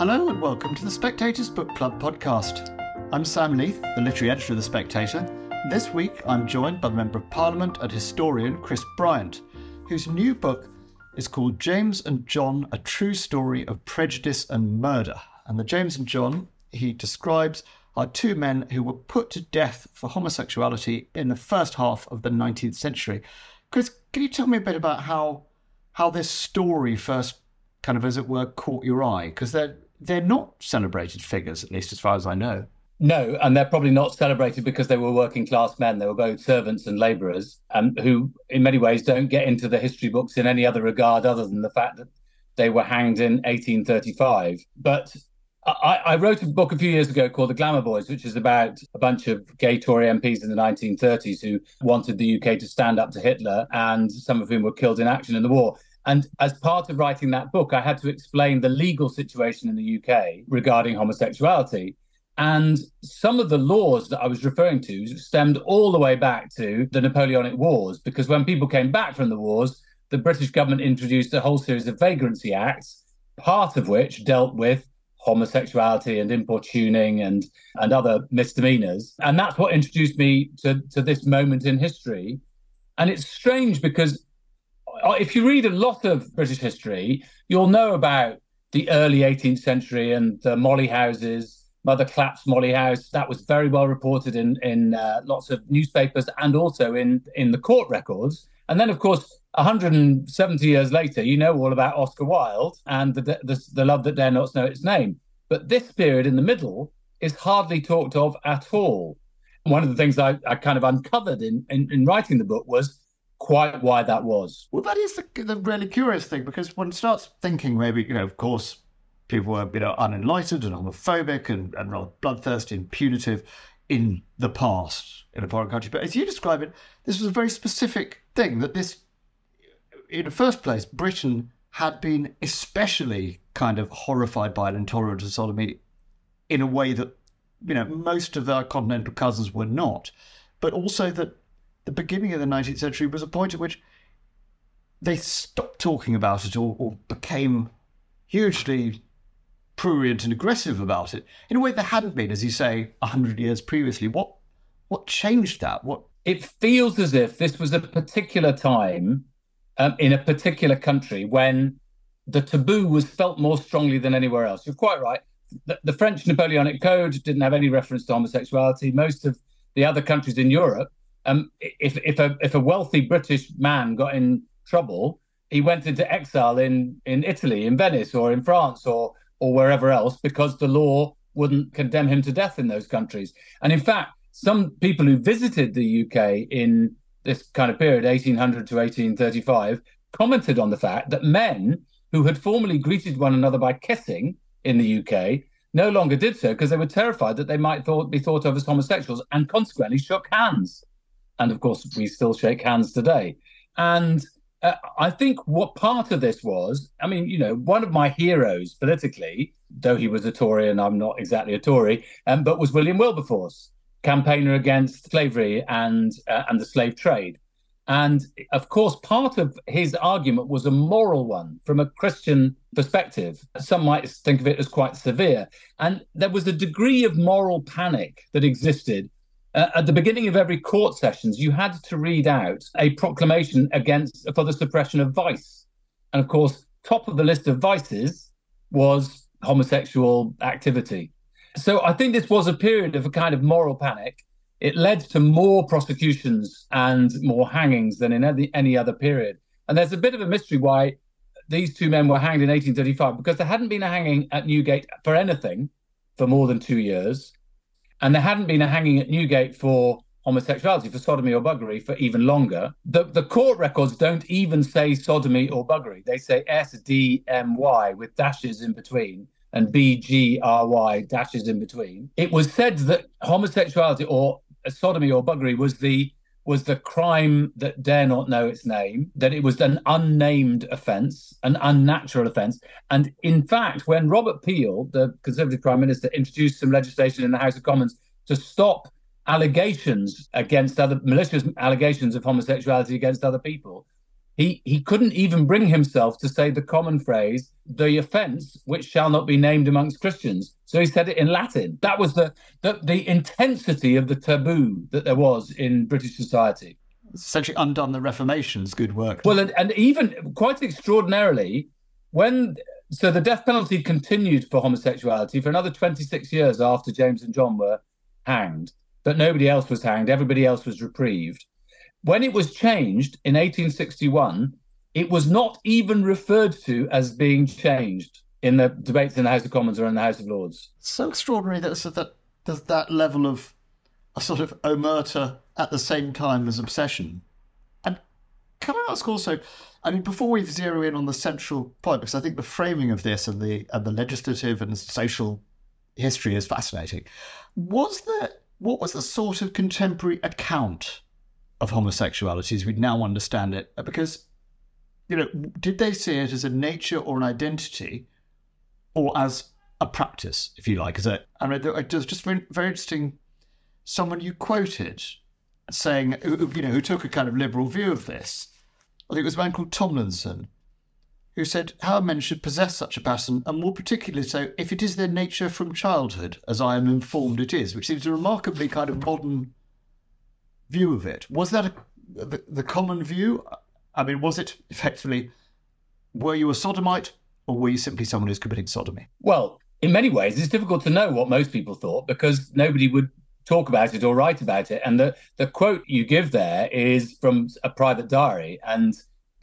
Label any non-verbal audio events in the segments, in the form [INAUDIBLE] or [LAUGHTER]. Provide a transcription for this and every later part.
Hello and welcome to the Spectator's Book Club podcast. I'm Sam Leith, the literary editor of The Spectator. This week I'm joined by the Member of Parliament and historian Chris Bryant, whose new book is called James and John A True Story of Prejudice and Murder. And the James and John he describes are two men who were put to death for homosexuality in the first half of the 19th century. Chris, can you tell me a bit about how how this story first kind of as it were caught your eye? Because they're they're not celebrated figures, at least as far as I know. No, and they're probably not celebrated because they were working class men. They were both servants and labourers, um, who, in many ways, don't get into the history books in any other regard other than the fact that they were hanged in 1835. But I, I, wrote a book a few years ago called The Glamour Boys, which is about a bunch of gay Tory MPs in the 1930s who wanted the UK to stand up to Hitler, and some of whom were killed in action in the war. And as part of writing that book, I had to explain the legal situation in the UK regarding homosexuality. And some of the laws that I was referring to stemmed all the way back to the Napoleonic Wars, because when people came back from the wars, the British government introduced a whole series of vagrancy acts, part of which dealt with homosexuality and importuning and, and other misdemeanors. And that's what introduced me to, to this moment in history. And it's strange because if you read a lot of British history, you'll know about the early 18th century and the Molly houses, Mother Clapp's Molly House. That was very well reported in in uh, lots of newspapers and also in in the court records. And then, of course, 170 years later, you know all about Oscar Wilde and the the, the love that dare not know its name. But this period in the middle is hardly talked of at all. One of the things I, I kind of uncovered in, in, in writing the book was quite why that was. Well, that is the, the really curious thing because one starts thinking maybe, you know, of course, people were, you know, unenlightened and homophobic and, and rather bloodthirsty and punitive in the past in a foreign country. But as you describe it, this was a very specific thing that this, in the first place, Britain had been especially kind of horrified by and intolerant of sodomy in a way that, you know, most of our continental cousins were not. But also that the beginning of the 19th century was a point at which they stopped talking about it or, or became hugely prurient and aggressive about it in a way they hadn't been, as you say, 100 years previously. What, what changed that? What It feels as if this was a particular time um, in a particular country when the taboo was felt more strongly than anywhere else. You're quite right. The, the French Napoleonic Code didn't have any reference to homosexuality. Most of the other countries in Europe um, if if a if a wealthy British man got in trouble, he went into exile in in Italy, in Venice, or in France, or or wherever else, because the law wouldn't condemn him to death in those countries. And in fact, some people who visited the UK in this kind of period, 1800 to 1835, commented on the fact that men who had formerly greeted one another by kissing in the UK no longer did so because they were terrified that they might thought, be thought of as homosexuals and consequently shook hands and of course we still shake hands today. And uh, I think what part of this was, I mean, you know, one of my heroes politically, though he was a Tory and I'm not exactly a Tory, um, but was William Wilberforce, campaigner against slavery and uh, and the slave trade. And of course, part of his argument was a moral one from a Christian perspective. Some might think of it as quite severe. And there was a degree of moral panic that existed uh, at the beginning of every court sessions, you had to read out a proclamation against for the suppression of vice, and of course, top of the list of vices was homosexual activity. So I think this was a period of a kind of moral panic. It led to more prosecutions and more hangings than in any, any other period. And there's a bit of a mystery why these two men were hanged in 1835 because there hadn't been a hanging at Newgate for anything for more than two years. And there hadn't been a hanging at Newgate for homosexuality, for sodomy or buggery for even longer. The, the court records don't even say sodomy or buggery. They say SDMY with dashes in between, and B G R Y dashes in between. It was said that homosexuality or sodomy or buggery was the was the crime that dare not know its name, that it was an unnamed offence, an unnatural offence. And in fact, when Robert Peel, the Conservative Prime Minister, introduced some legislation in the House of Commons to stop allegations against other malicious allegations of homosexuality against other people, he, he couldn't even bring himself to say the common phrase, the offence which shall not be named amongst Christians. So he said it in Latin. That was the, the, the intensity of the taboo that there was in British society. Essentially undone the Reformation's good work. Well, and, and even quite extraordinarily, when so the death penalty continued for homosexuality for another 26 years after James and John were hanged, but nobody else was hanged, everybody else was reprieved. When it was changed in 1861, it was not even referred to as being changed in the debates in the House of Commons or in the House of Lords. So extraordinary that that there's that level of a sort of omerta at the same time as obsession. And can I ask also? I mean, before we zero in on the central point, because I think the framing of this and the and the legislative and social history is fascinating. Was there what was the sort of contemporary account of homosexuality as we now understand it? Because, you know, did they see it as a nature or an identity or as a practice, if you like? As a, I mean, it was just very, very interesting. Someone you quoted saying, you know, who took a kind of liberal view of this. I think it was a man called Tomlinson, who said how men should possess such a passion, and more particularly so if it is their nature from childhood, as I am informed it is, which seems a remarkably kind of modern view of it. Was that a, the, the common view? I mean, was it effectively, were you a sodomite or were you simply someone who's committing sodomy? Well, in many ways, it's difficult to know what most people thought because nobody would talk about it or write about it. And the, the quote you give there is from a private diary and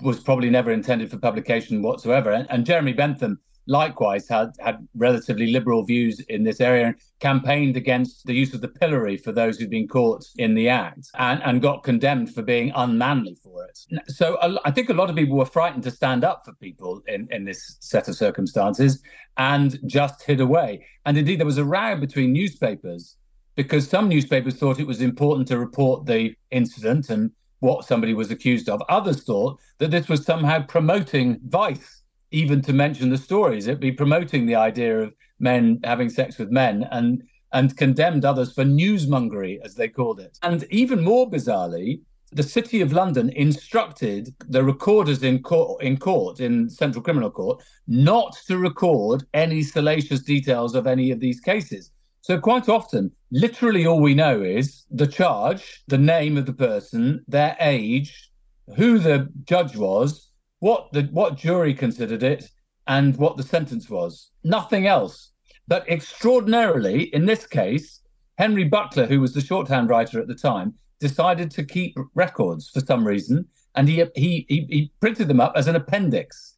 was probably never intended for publication whatsoever. And, and Jeremy Bentham likewise had, had relatively liberal views in this area and campaigned against the use of the pillory for those who'd been caught in the act and, and got condemned for being unmanly for it. So I think a lot of people were frightened to stand up for people in, in this set of circumstances and just hid away. And indeed, there was a row between newspapers because some newspapers thought it was important to report the incident and what somebody was accused of. Others thought that this was somehow promoting vice even to mention the stories. It'd be promoting the idea of men having sex with men and and condemned others for newsmongery, as they called it. And even more bizarrely, the City of London instructed the recorders in court, in court, in Central Criminal Court, not to record any salacious details of any of these cases. So quite often, literally all we know is the charge, the name of the person, their age, who the judge was, what the what jury considered it and what the sentence was. Nothing else. But extraordinarily, in this case, Henry Butler, who was the shorthand writer at the time, decided to keep records for some reason, and he he he, he printed them up as an appendix.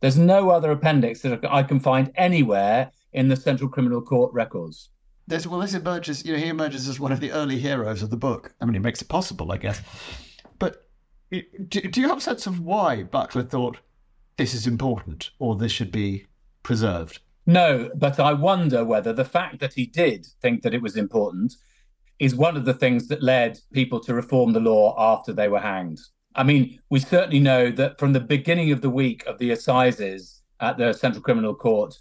There's no other appendix that I can find anywhere in the Central Criminal Court records. There's, well, this emerges, you know, he emerges as one of the early heroes of the book. I mean, he makes it possible, I guess. Do, do you have a sense of why Butler thought this is important or this should be preserved? No, but I wonder whether the fact that he did think that it was important is one of the things that led people to reform the law after they were hanged. I mean, we certainly know that from the beginning of the week of the assizes at the Central Criminal Court,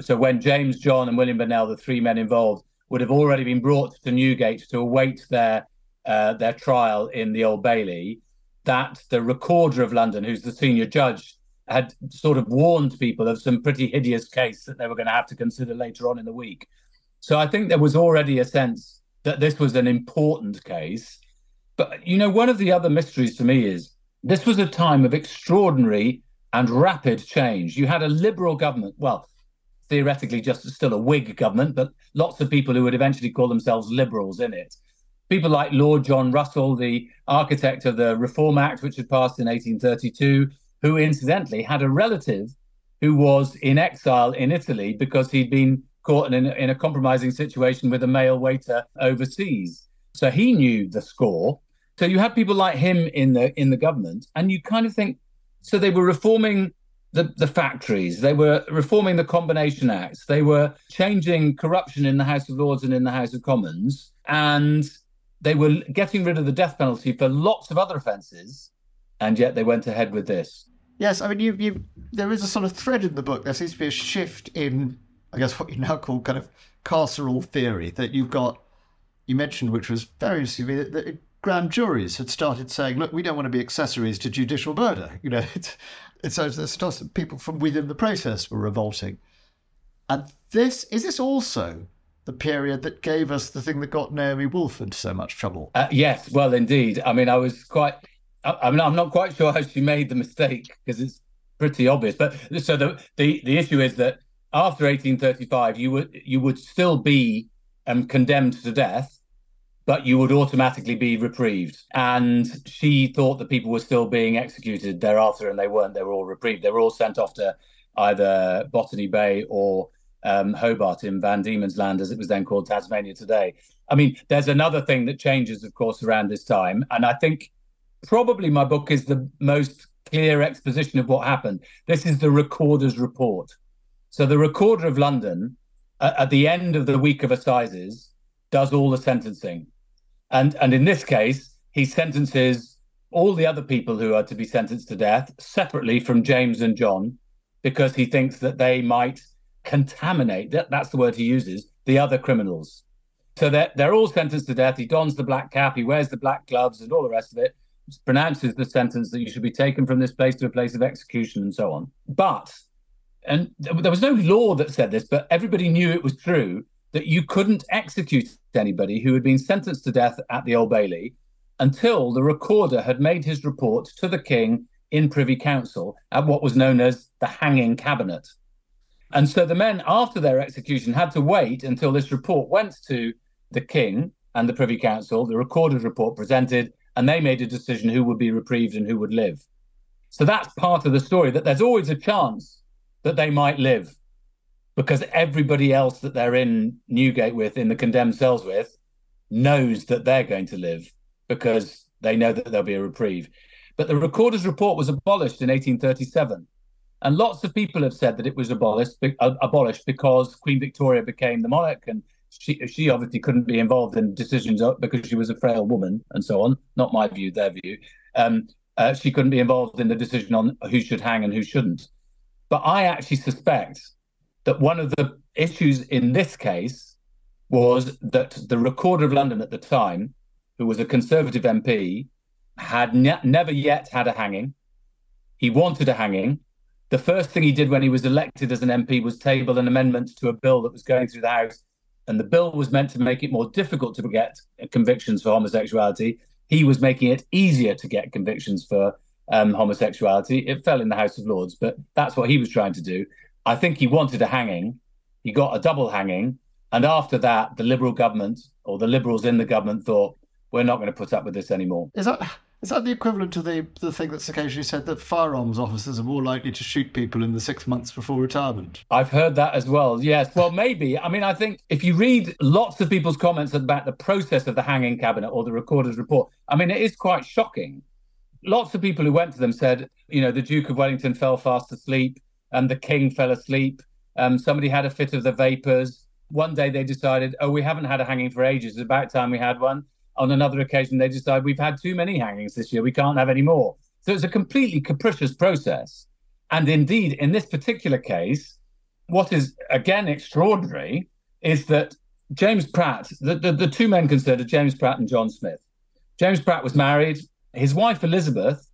so when James, John, and William Burnell, the three men involved, would have already been brought to Newgate to await their uh, their trial in the Old Bailey, that the recorder of London, who's the senior judge, had sort of warned people of some pretty hideous case that they were going to have to consider later on in the week. So I think there was already a sense that this was an important case. But, you know, one of the other mysteries to me is this was a time of extraordinary and rapid change. You had a liberal government, well, theoretically just still a Whig government, but lots of people who would eventually call themselves liberals in it people like Lord John Russell, the architect of the Reform Act, which had passed in 1832, who incidentally had a relative who was in exile in Italy because he'd been caught in, in a compromising situation with a male waiter overseas. So he knew the score. So you had people like him in the in the government, and you kind of think so they were reforming the, the factories. They were reforming the Combination Acts. They were changing corruption in the House of Lords and in the House of Commons. And they were getting rid of the death penalty for lots of other offences. And yet they went ahead with this. Yes, I mean, you, you, there is a sort of thread in the book. There seems to be a shift in, I guess, what you now call kind of carceral theory. That you've got, you mentioned, which was very interesting, that, that grand juries had started saying, look, we don't want to be accessories to judicial murder. You know, it's, it's so there's people from within the process were revolting. And this is this also the period that gave us the thing that got Naomi Wolf into so much trouble. Uh, yes, well, indeed. I mean, I was quite. I, I mean, I'm not quite sure how she made the mistake because it's pretty obvious. But so the, the the issue is that after 1835, you would you would still be um, condemned to death, but you would automatically be reprieved. And she thought that people were still being executed thereafter, and they weren't. They were all reprieved. They were all sent off to either Botany Bay or um, Hobart in Van Diemen's Land, as it was then called Tasmania today. I mean, there's another thing that changes, of course, around this time. And I think probably my book is the most clear exposition of what happened. This is the Recorder's Report. So the Recorder of London, uh, at the end of the week of assizes, does all the sentencing. And, and in this case, he sentences all the other people who are to be sentenced to death separately from James and John because he thinks that they might contaminate that, that's the word he uses the other criminals. So they're, they're all sentenced to death. He dons the black cap he wears the black gloves and all the rest of it pronounces the sentence that you should be taken from this place to a place of execution and so on. But and there was no law that said this but everybody knew it was true that you couldn't execute anybody who had been sentenced to death at the old bailey until the recorder had made his report to the king in privy council at what was known as the hanging cabinet and so the men, after their execution, had to wait until this report went to the king and the Privy Council, the recorded report presented, and they made a decision who would be reprieved and who would live. So that's part of the story that there's always a chance that they might live because everybody else that they're in Newgate with, in the condemned cells with, knows that they're going to live because they know that there'll be a reprieve. But the recorder's report was abolished in 1837. And lots of people have said that it was abolished, uh, abolished because Queen Victoria became the monarch, and she she obviously couldn't be involved in decisions uh, because she was a frail woman and so on. Not my view, their view. Um, uh, she couldn't be involved in the decision on who should hang and who shouldn't. But I actually suspect that one of the issues in this case was that the Recorder of London at the time, who was a Conservative MP, had ne- never yet had a hanging. He wanted a hanging the first thing he did when he was elected as an MP was table an amendment to a bill that was going through the House. And the bill was meant to make it more difficult to get convictions for homosexuality. He was making it easier to get convictions for um, homosexuality. It fell in the House of Lords, but that's what he was trying to do. I think he wanted a hanging. He got a double hanging. And after that, the Liberal government or the Liberals in the government thought, we're not going to put up with this anymore. Is that is that the equivalent to the, the thing that's occasionally said that firearms officers are more likely to shoot people in the six months before retirement? I've heard that as well. Yes. Well, maybe. I mean, I think if you read lots of people's comments about the process of the hanging cabinet or the recorder's report, I mean, it is quite shocking. Lots of people who went to them said, you know, the Duke of Wellington fell fast asleep and the king fell asleep. Um, somebody had a fit of the vapors. One day they decided, oh, we haven't had a hanging for ages. It's about time we had one on another occasion, they decide we've had too many hangings this year, we can't have any more. So it's a completely capricious process. And indeed, in this particular case, what is again extraordinary is that James Pratt, the, the, the two men concerned James Pratt and John Smith. James Pratt was married. His wife, Elizabeth,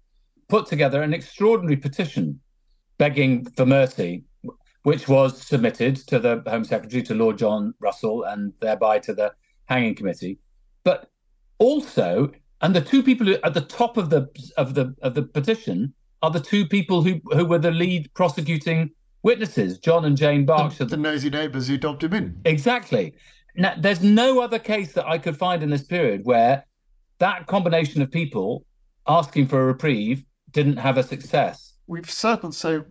put together an extraordinary petition begging for mercy, which was submitted to the Home Secretary, to Lord John Russell, and thereby to the hanging committee. But also, and the two people who, at the top of the of the of the petition are the two people who who were the lead prosecuting witnesses, John and Jane Berkshire. The, the nosy neighbours who dobbed him in. Exactly. Now, there's no other case that I could find in this period where that combination of people asking for a reprieve didn't have a success. We've circled so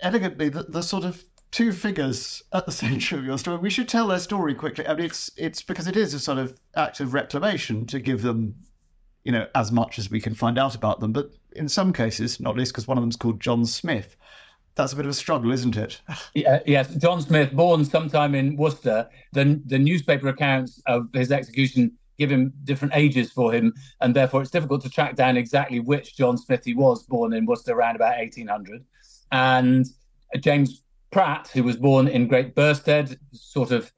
elegantly the, the sort of two figures at the [LAUGHS] centre of your story. We should tell their story quickly. I mean, it's it's because it is a sort of act of reclamation to give them, you know, as much as we can find out about them. But in some cases, not least because one of them's called John Smith, that's a bit of a struggle, isn't it? [LAUGHS] yeah, yes, John Smith, born sometime in Worcester. The the newspaper accounts of his execution give him different ages for him, and therefore it's difficult to track down exactly which John Smith he was, born in Worcester around about 1800. And James Pratt, who was born in Great Burstead, sort of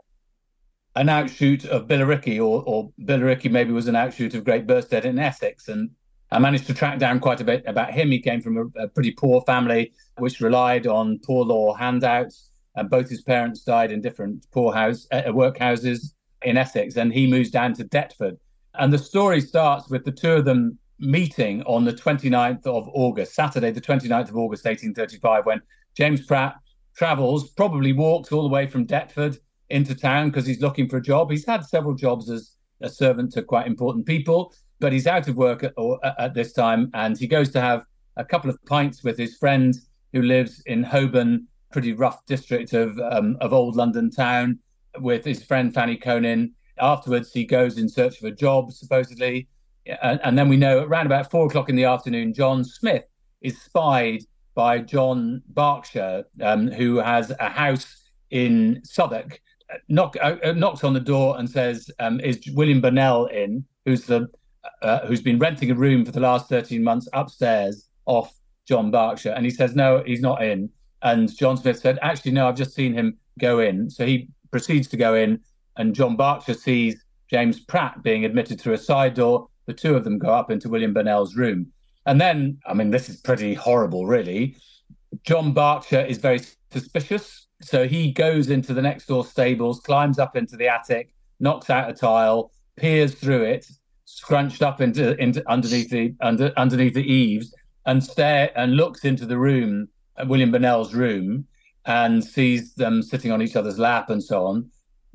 an outshoot of Billericay, or, or Billericay maybe was an outshoot of Great Burstead in Essex. And I managed to track down quite a bit about him. He came from a, a pretty poor family, which relied on poor law handouts. And both his parents died in different poor house uh, workhouses in Essex, and he moves down to Deptford. And the story starts with the two of them meeting on the 29th of August, Saturday, the 29th of August, 1835, when James Pratt travels, probably walks all the way from Deptford into town because he's looking for a job. He's had several jobs as a servant to quite important people, but he's out of work at, or, at this time, and he goes to have a couple of pints with his friend who lives in Holborn, pretty rough district of um, of old London town, with his friend Fanny Conan. Afterwards, he goes in search of a job, supposedly, and, and then we know around about four o'clock in the afternoon, John Smith is spied by John Berkshire, um, who has a house in Southwark, knock, uh, uh, knocks on the door and says, um, "Is William Burnell in?" Who's the uh, who's been renting a room for the last thirteen months upstairs off John Berkshire? And he says, "No, he's not in." And John Smith said, "Actually, no, I've just seen him go in." So he proceeds to go in, and John Berkshire sees James Pratt being admitted through a side door. The two of them go up into William Burnell's room. And then, I mean, this is pretty horrible, really. John Berkshire is very suspicious. So he goes into the next door stables, climbs up into the attic, knocks out a tile, peers through it, scrunched up into, into underneath the under, underneath the eaves, and stare and looks into the room, uh, William Burnell's room, and sees them sitting on each other's lap and so on.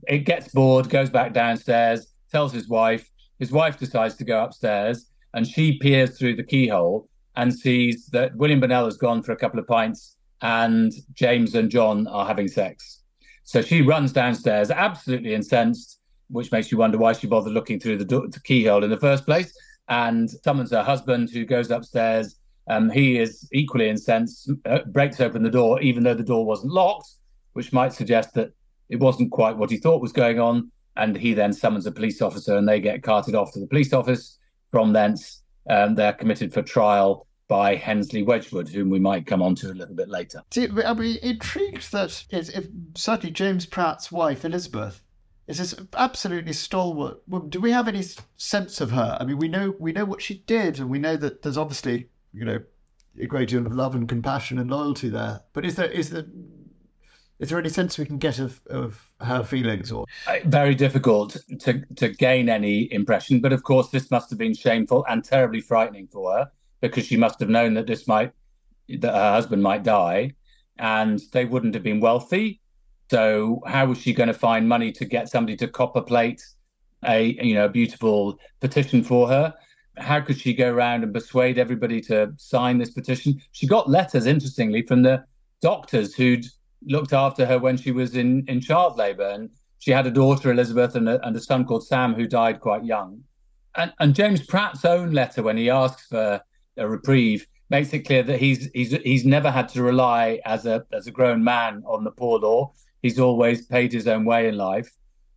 It gets bored, goes back downstairs, tells his wife. His wife decides to go upstairs and she peers through the keyhole and sees that William Burnell has gone for a couple of pints and James and John are having sex. So she runs downstairs, absolutely incensed, which makes you wonder why she bothered looking through the, do- the keyhole in the first place, and summons her husband, who goes upstairs. Um, he is equally incensed, uh, breaks open the door, even though the door wasn't locked, which might suggest that it wasn't quite what he thought was going on. And he then summons a police officer, and they get carted off to the police office. From thence, um, they're committed for trial by Hensley Wedgwood, whom we might come on to a little bit later. See, I'll be intrigued that if certainly James Pratt's wife, Elizabeth, is this absolutely stalwart. Do we have any sense of her? I mean, we know we know what she did, and we know that there's obviously, you know, a great deal of love and compassion and loyalty there. But is there is there is there any sense we can get of, of her feelings or? Uh, very difficult to to gain any impression but of course this must have been shameful and terribly frightening for her because she must have known that this might that her husband might die and they wouldn't have been wealthy. So how was she going to find money to get somebody to copper plate a you know a beautiful petition for her? How could she go around and persuade everybody to sign this petition? She got letters interestingly from the doctors who'd looked after her when she was in, in child labor. And she had a daughter, Elizabeth, and a, and a son called Sam, who died quite young. And, and James Pratt's own letter, when he asks for a reprieve, makes it clear that he's he's he's never had to rely as a as a grown man on the poor law. He's always paid his own way in life,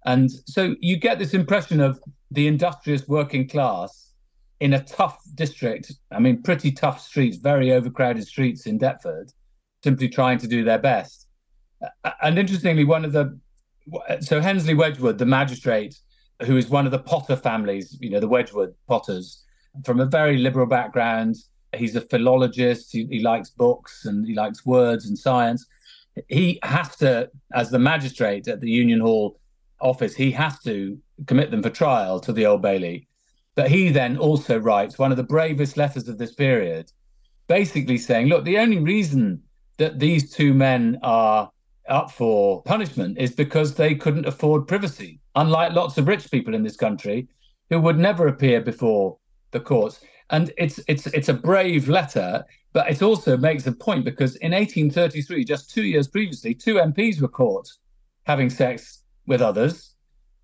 and so you get this impression of the industrious working class in a tough district. I mean, pretty tough streets, very overcrowded streets in Deptford, simply trying to do their best and interestingly, one of the so Hensley Wedgwood, the magistrate, who is one of the Potter families, you know, the Wedgwood Potters, from a very liberal background. He's a philologist. He, he likes books and he likes words and science. He has to, as the magistrate at the Union Hall office, he has to commit them for trial to the Old Bailey. But he then also writes one of the bravest letters of this period, basically saying, look, the only reason that these two men are up for punishment is because they couldn't afford privacy, unlike lots of rich people in this country who would never appear before the courts. And it's it's it's a brave letter, but it also makes a point because in 1833, just two years previously, two MPs were caught having sex with others,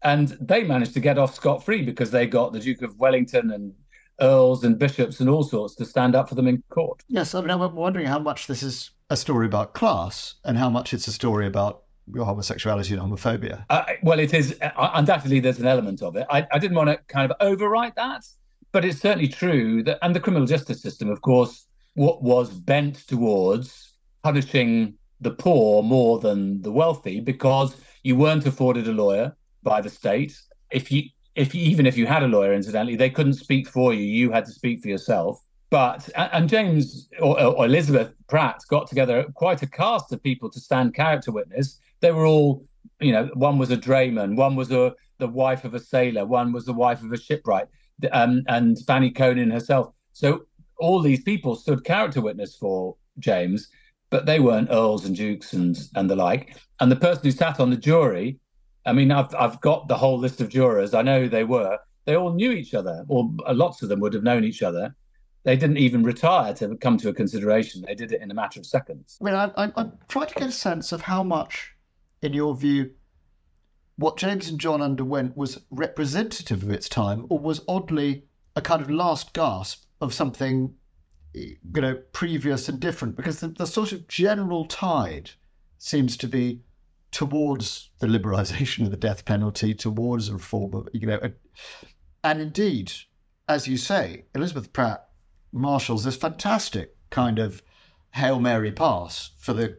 and they managed to get off scot free because they got the Duke of Wellington and earls and bishops and all sorts to stand up for them in court. Yes, I mean, I'm wondering how much this is a story about class and how much it's a story about your homosexuality and homophobia. Uh, well, it is uh, undoubtedly there's an element of it. I, I didn't want to kind of overwrite that, but it's certainly true that, and the criminal justice system, of course, what was bent towards punishing the poor more than the wealthy because you weren't afforded a lawyer by the state. If you, if even if you had a lawyer, incidentally, they couldn't speak for you. You had to speak for yourself. But and James or, or Elizabeth Pratt got together quite a cast of people to stand character witness. They were all, you know, one was a drayman, one was a the wife of a sailor, one was the wife of a shipwright, um, and Fanny Conan herself. So all these people stood character witness for James, but they weren't earls and dukes and and the like. And the person who sat on the jury, I mean, I've I've got the whole list of jurors. I know they were. They all knew each other, or lots of them would have known each other. They didn't even retire to come to a consideration. They did it in a matter of seconds. I mean, I, I, I'm trying to get a sense of how much, in your view, what James and John underwent was representative of its time, or was oddly a kind of last gasp of something you know previous and different because the, the sort of general tide seems to be towards the liberalisation of the death penalty, towards a reform of you know, and indeed, as you say, Elizabeth Pratt marshals this fantastic kind of hail mary pass for the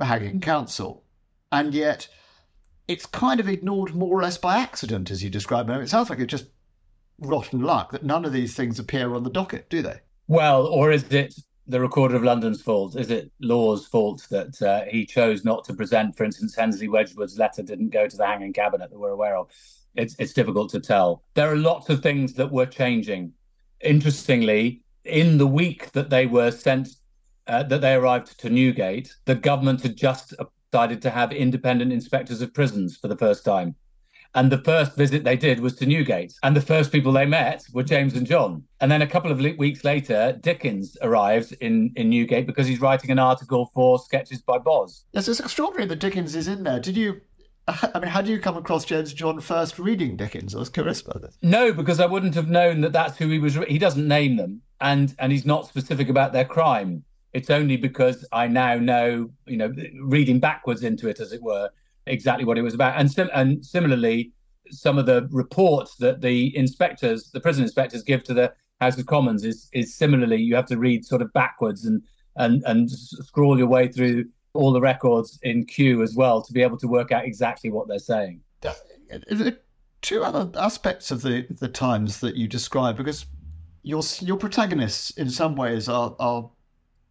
Hanging mm-hmm. Council, and yet it's kind of ignored more or less by accident, as you describe it. It sounds like it's just rotten luck that none of these things appear on the docket, do they? Well, or is it the Recorder of London's fault? Is it Law's fault that uh, he chose not to present, for instance, Hensley Wedgwood's letter didn't go to the hanging cabinet that we're aware of? It's, it's difficult to tell. There are lots of things that were changing. Interestingly, in the week that they were sent, uh, that they arrived to Newgate, the government had just decided to have independent inspectors of prisons for the first time. And the first visit they did was to Newgate. And the first people they met were James and John. And then a couple of weeks later, Dickens arrives in, in Newgate because he's writing an article for Sketches by Boz. Yes, it's extraordinary that Dickens is in there. Did you [LAUGHS] I mean, how do you come across James John first reading Dickens? I was curious about this. No, because I wouldn't have known that that's who he was. He doesn't name them, and and he's not specific about their crime. It's only because I now know, you know, reading backwards into it, as it were, exactly what it was about. And sim- and similarly, some of the reports that the inspectors, the prison inspectors, give to the House of Commons is is similarly you have to read sort of backwards and and and scroll your way through all the records in Kew as well to be able to work out exactly what they're saying. Two other aspects of the the times that you describe because your your protagonists in some ways are are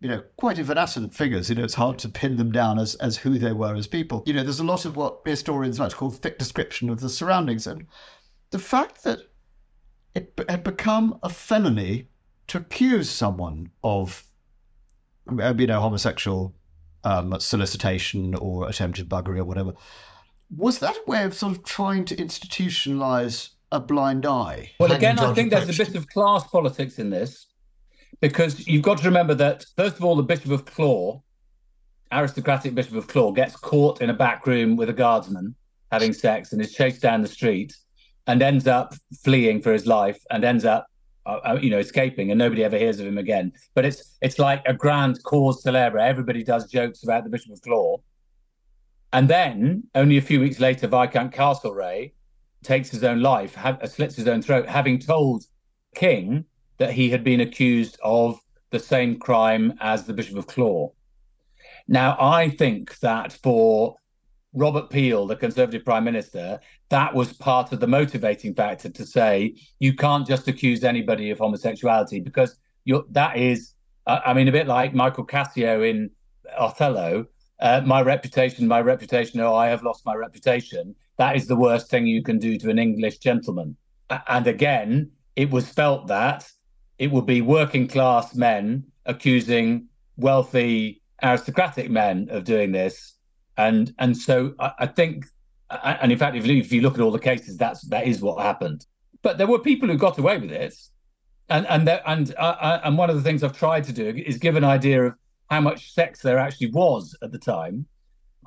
you know, quite evanescent figures. You know, it's hard to pin them down as, as who they were as people. You know, there's a lot of what historians like to call thick description of the surroundings. And the fact that it had become a felony to accuse someone of, you know, homosexual um, solicitation or attempted buggery or whatever, was that a way of sort of trying to institutionalize a blind eye? Well, again, I think there's a bit of class politics in this because you've got to remember that first of all, the Bishop of Clogher, aristocratic Bishop of Clogher, gets caught in a back room with a guardsman having sex and is chased down the street and ends up fleeing for his life and ends up uh, uh you know escaping and nobody ever hears of him again. But it's it's like a grand cause celebre. Everybody does jokes about the bishop of Clogher. And then only a few weeks later viscount castlereagh takes his own life ha- slits his own throat having told king that he had been accused of the same crime as the Bishop of Clogher. Now, I think that for Robert Peel, the Conservative Prime Minister, that was part of the motivating factor to say you can't just accuse anybody of homosexuality because that is, uh, I mean, a bit like Michael Cassio in Othello. Uh, my reputation, my reputation. Oh, I have lost my reputation. That is the worst thing you can do to an English gentleman. And again, it was felt that it would be working class men accusing wealthy aristocratic men of doing this, and and so I, I think, and in fact, if you, if you look at all the cases, that's that is what happened. But there were people who got away with it, and and there, and uh, and one of the things I've tried to do is give an idea of how much sex there actually was at the time.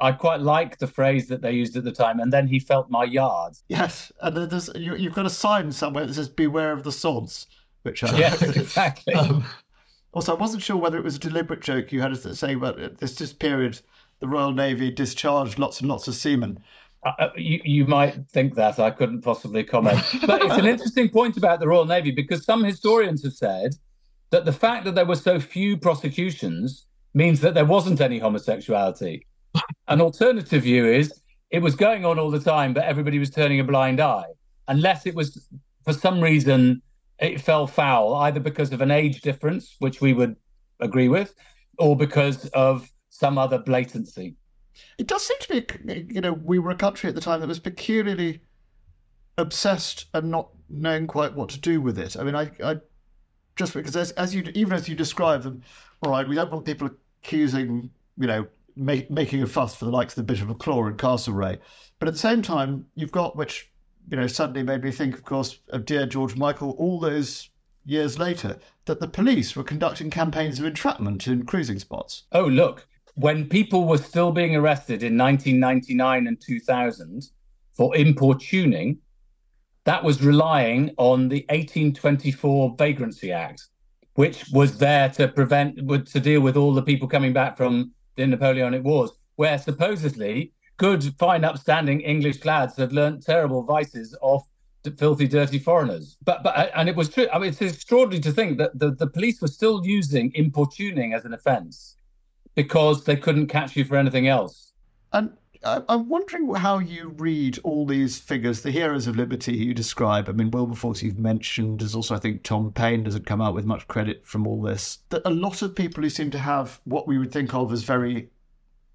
I quite like the phrase that they used at the time, and then he felt my yard. Yes, and there's you, have got a sign somewhere that says "Beware of the sods." Which I, yes, [LAUGHS] exactly. Um, [LAUGHS] also, I wasn't sure whether it was a deliberate joke you had to say about this, this period, the Royal Navy discharged lots and lots of seamen. Uh, uh, you, you might think that I couldn't possibly comment, but it's an [LAUGHS] interesting point about the Royal Navy because some historians have said that the fact that there were so few prosecutions means that there wasn't any homosexuality. An alternative view is it was going on all the time, but everybody was turning a blind eye, unless it was for some reason it fell foul, either because of an age difference, which we would agree with, or because of some other blatancy. It does seem to be, you know, we were a country at the time that was peculiarly obsessed and not knowing quite what to do with it. I mean, I, I just because as, as you even as you describe them, all right, we don't want people accusing, you know, make, making a fuss for the likes of the Bishop of Clogher and Castlereagh, but at the same time, you've got which you know suddenly made me think, of course, of dear George Michael all those years later that the police were conducting campaigns of entrapment in cruising spots. Oh, look, when people were still being arrested in 1999 and 2000 for importuning, that was relying on the 1824 Vagrancy Act, which was there to prevent, to deal with all the people coming back from the Napoleonic Wars, where supposedly good, fine, upstanding English lads had learnt terrible vices off filthy, dirty foreigners. But but uh, and it was true. I mean, it's extraordinary to think that the, the police were still using importuning as an offence because they couldn't catch you for anything else. And I'm wondering how you read all these figures, the heroes of liberty you describe. I mean, Wilberforce you've mentioned. There's also, I think, Tom Paine doesn't come out with much credit from all this. That a lot of people who seem to have what we would think of as very,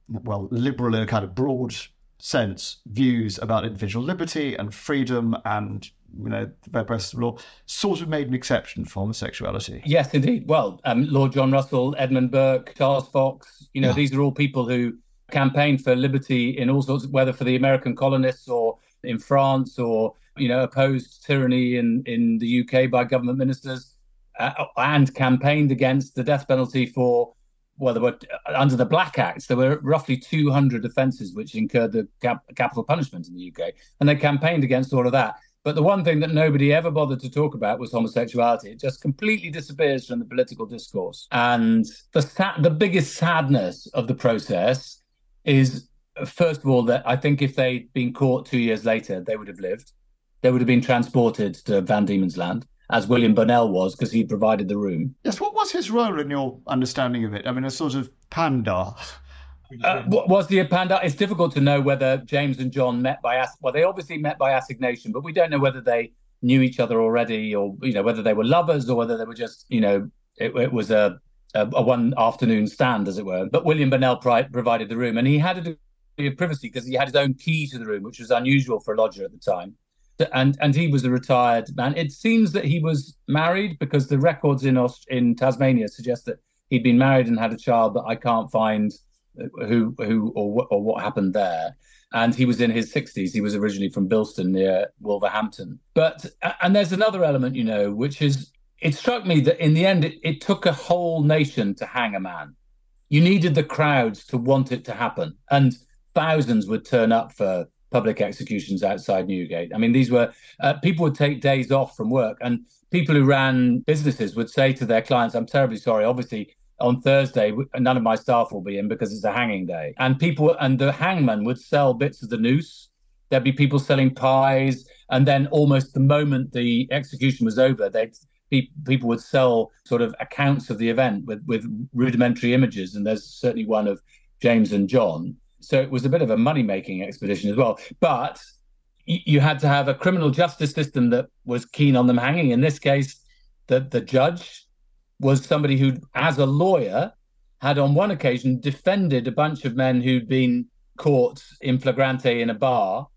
well, liberal in a kind of broad sense views about individual liberty and freedom and you know, the rest of law, sort of made an exception for homosexuality. Yes, indeed. Well, um, Lord John Russell, Edmund Burke, Charles Fox, you know, yeah. these are all people who campaigned for liberty in all sorts, of, whether for the American colonists or in France or, you know, opposed tyranny in, in the UK by government ministers uh, and campaigned against the death penalty for well, there were uh, under the Black Acts, there were roughly 200 offences which incurred the cap- capital punishment in the UK, and they campaigned against all of that. But the one thing that nobody ever bothered to talk about was homosexuality. It just completely disappears from the political discourse. And the sa- the biggest sadness of the process is, first of all, that I think if they'd been caught two years later, they would have lived. They would have been transported to Van Diemen's Land, as William Burnell was, because he provided the room. Yes. What was his role in your understanding of it? I mean, a sort of pander. Uh, was the pander? It's difficult to know whether James and John met by well, they obviously met by assignation, but we don't know whether they knew each other already, or you know whether they were lovers, or whether they were just you know it, it was a, a, a one afternoon stand, as it were. But William Burnell pri- provided the room, and he had a degree of privacy because he had his own key to the room, which was unusual for a lodger at the time. And and he was a retired man. It seems that he was married because the records in Aust- in Tasmania suggest that he'd been married and had a child, but I can't find uh, who who or or what happened there. And he was in his 60s. He was originally from Bilston near Wolverhampton. But and there's another element, you know, which is it struck me that in the end it, it took a whole nation to hang a man. You needed the crowds to want it to happen, and thousands would turn up for public executions outside Newgate. I mean, these were uh, people would take days off from work, and people who ran businesses would say to their clients, "I'm terribly sorry. Obviously, on Thursday, none of my staff will be in because it's a hanging day. And people and the hangman would sell bits of the noose. There'd be people selling pies, and then almost the moment the execution was over, they'd people would sell sort of accounts of the event with with rudimentary images. And there's certainly one of James and John. So it was a bit of a money making expedition as well. But you had to have a criminal justice system that was keen on them hanging. In this case, the the judge was somebody who, as a lawyer, had on one occasion defended a bunch of men who'd been caught in flagrante in a bar,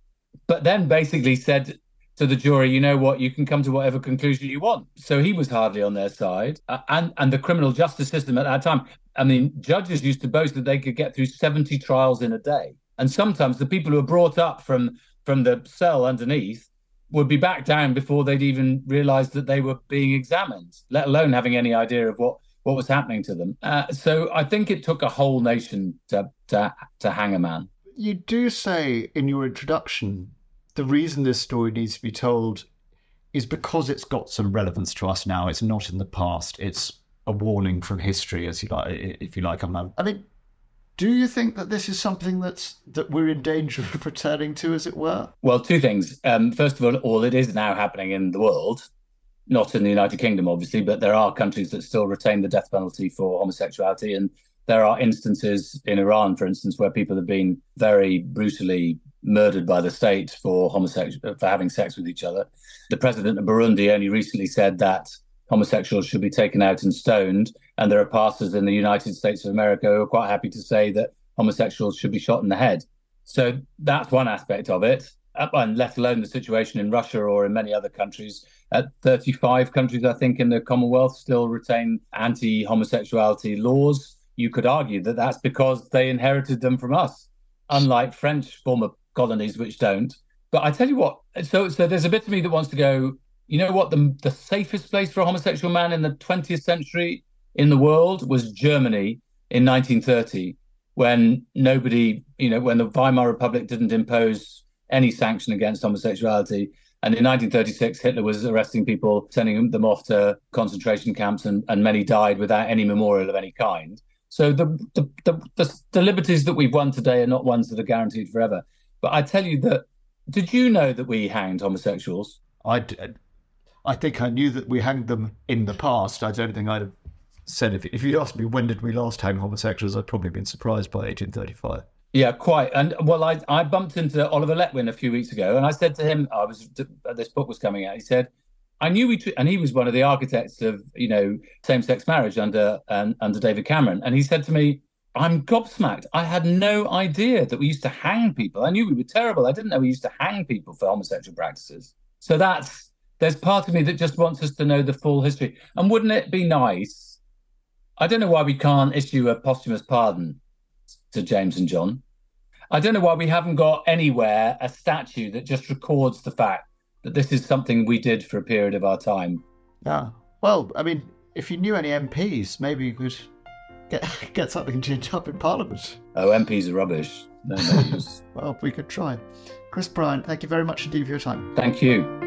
but then basically said to the jury, you know what, you can come to whatever conclusion you want. So he was hardly on their side. Uh, and, and the criminal justice system at that time, I mean, judges used to boast that they could get through 70 trials in a day. And sometimes the people who were brought up from, from the cell underneath would be back down before they'd even realised that they were being examined, let alone having any idea of what what was happening to them. Uh, so I think it took a whole nation to to to hang a man. You do say in your introduction the reason this story needs to be told is because it's got some relevance to us now. It's not in the past. It's a warning from history, as you like, if you like. I mean, do you think that this is something that's that we're in danger of returning to, as it were? Well, two things. Um, first of all, all it is now happening in the world, not in the United Kingdom, obviously, but there are countries that still retain the death penalty for homosexuality, and there are instances in Iran, for instance, where people have been very brutally murdered by the state for homosexual for having sex with each other. The president of Burundi only recently said that homosexuals should be taken out and stoned. And there are pastors in the United States of America who are quite happy to say that homosexuals should be shot in the head. So that's one aspect of it. And let alone the situation in Russia or in many other countries. At 35 countries, I think, in the Commonwealth still retain anti homosexuality laws. You could argue that that's because they inherited them from us, unlike French former colonies, which don't. But I tell you what, so so there's a bit of me that wants to go you know what the the safest place for a homosexual man in the 20th century in the world was Germany in 1930 when nobody you know when the Weimar Republic didn't impose any sanction against homosexuality. And in 1936 Hitler was arresting people sending them off to concentration camps and, and many died without any memorial of any kind. So the the, the the the liberties that we've won today are not ones that are guaranteed forever but I tell you that did you know that we hanged homosexuals I did. I think I knew that we hanged them in the past. I don't think I'd have said if if you asked me when did we last hang homosexuals, I'd probably been surprised by 1835. Yeah, quite. And well, I I bumped into Oliver Letwin a few weeks ago, and I said to him, I was this book was coming out. He said, I knew we, and he was one of the architects of you know same-sex marriage under um, under David Cameron, and he said to me, I'm gobsmacked. I had no idea that we used to hang people. I knew we were terrible. I didn't know we used to hang people for homosexual practices. So that's there's part of me that just wants us to know the full history. And wouldn't it be nice? I don't know why we can't issue a posthumous pardon to James and John. I don't know why we haven't got anywhere a statue that just records the fact that this is something we did for a period of our time. Yeah. Well, I mean, if you knew any MPs, maybe you could get [LAUGHS] get something changed up in Parliament. Oh, MPs are rubbish. No, no [LAUGHS] well, we could try. Chris Bryant, thank you very much indeed for your time. Thank you.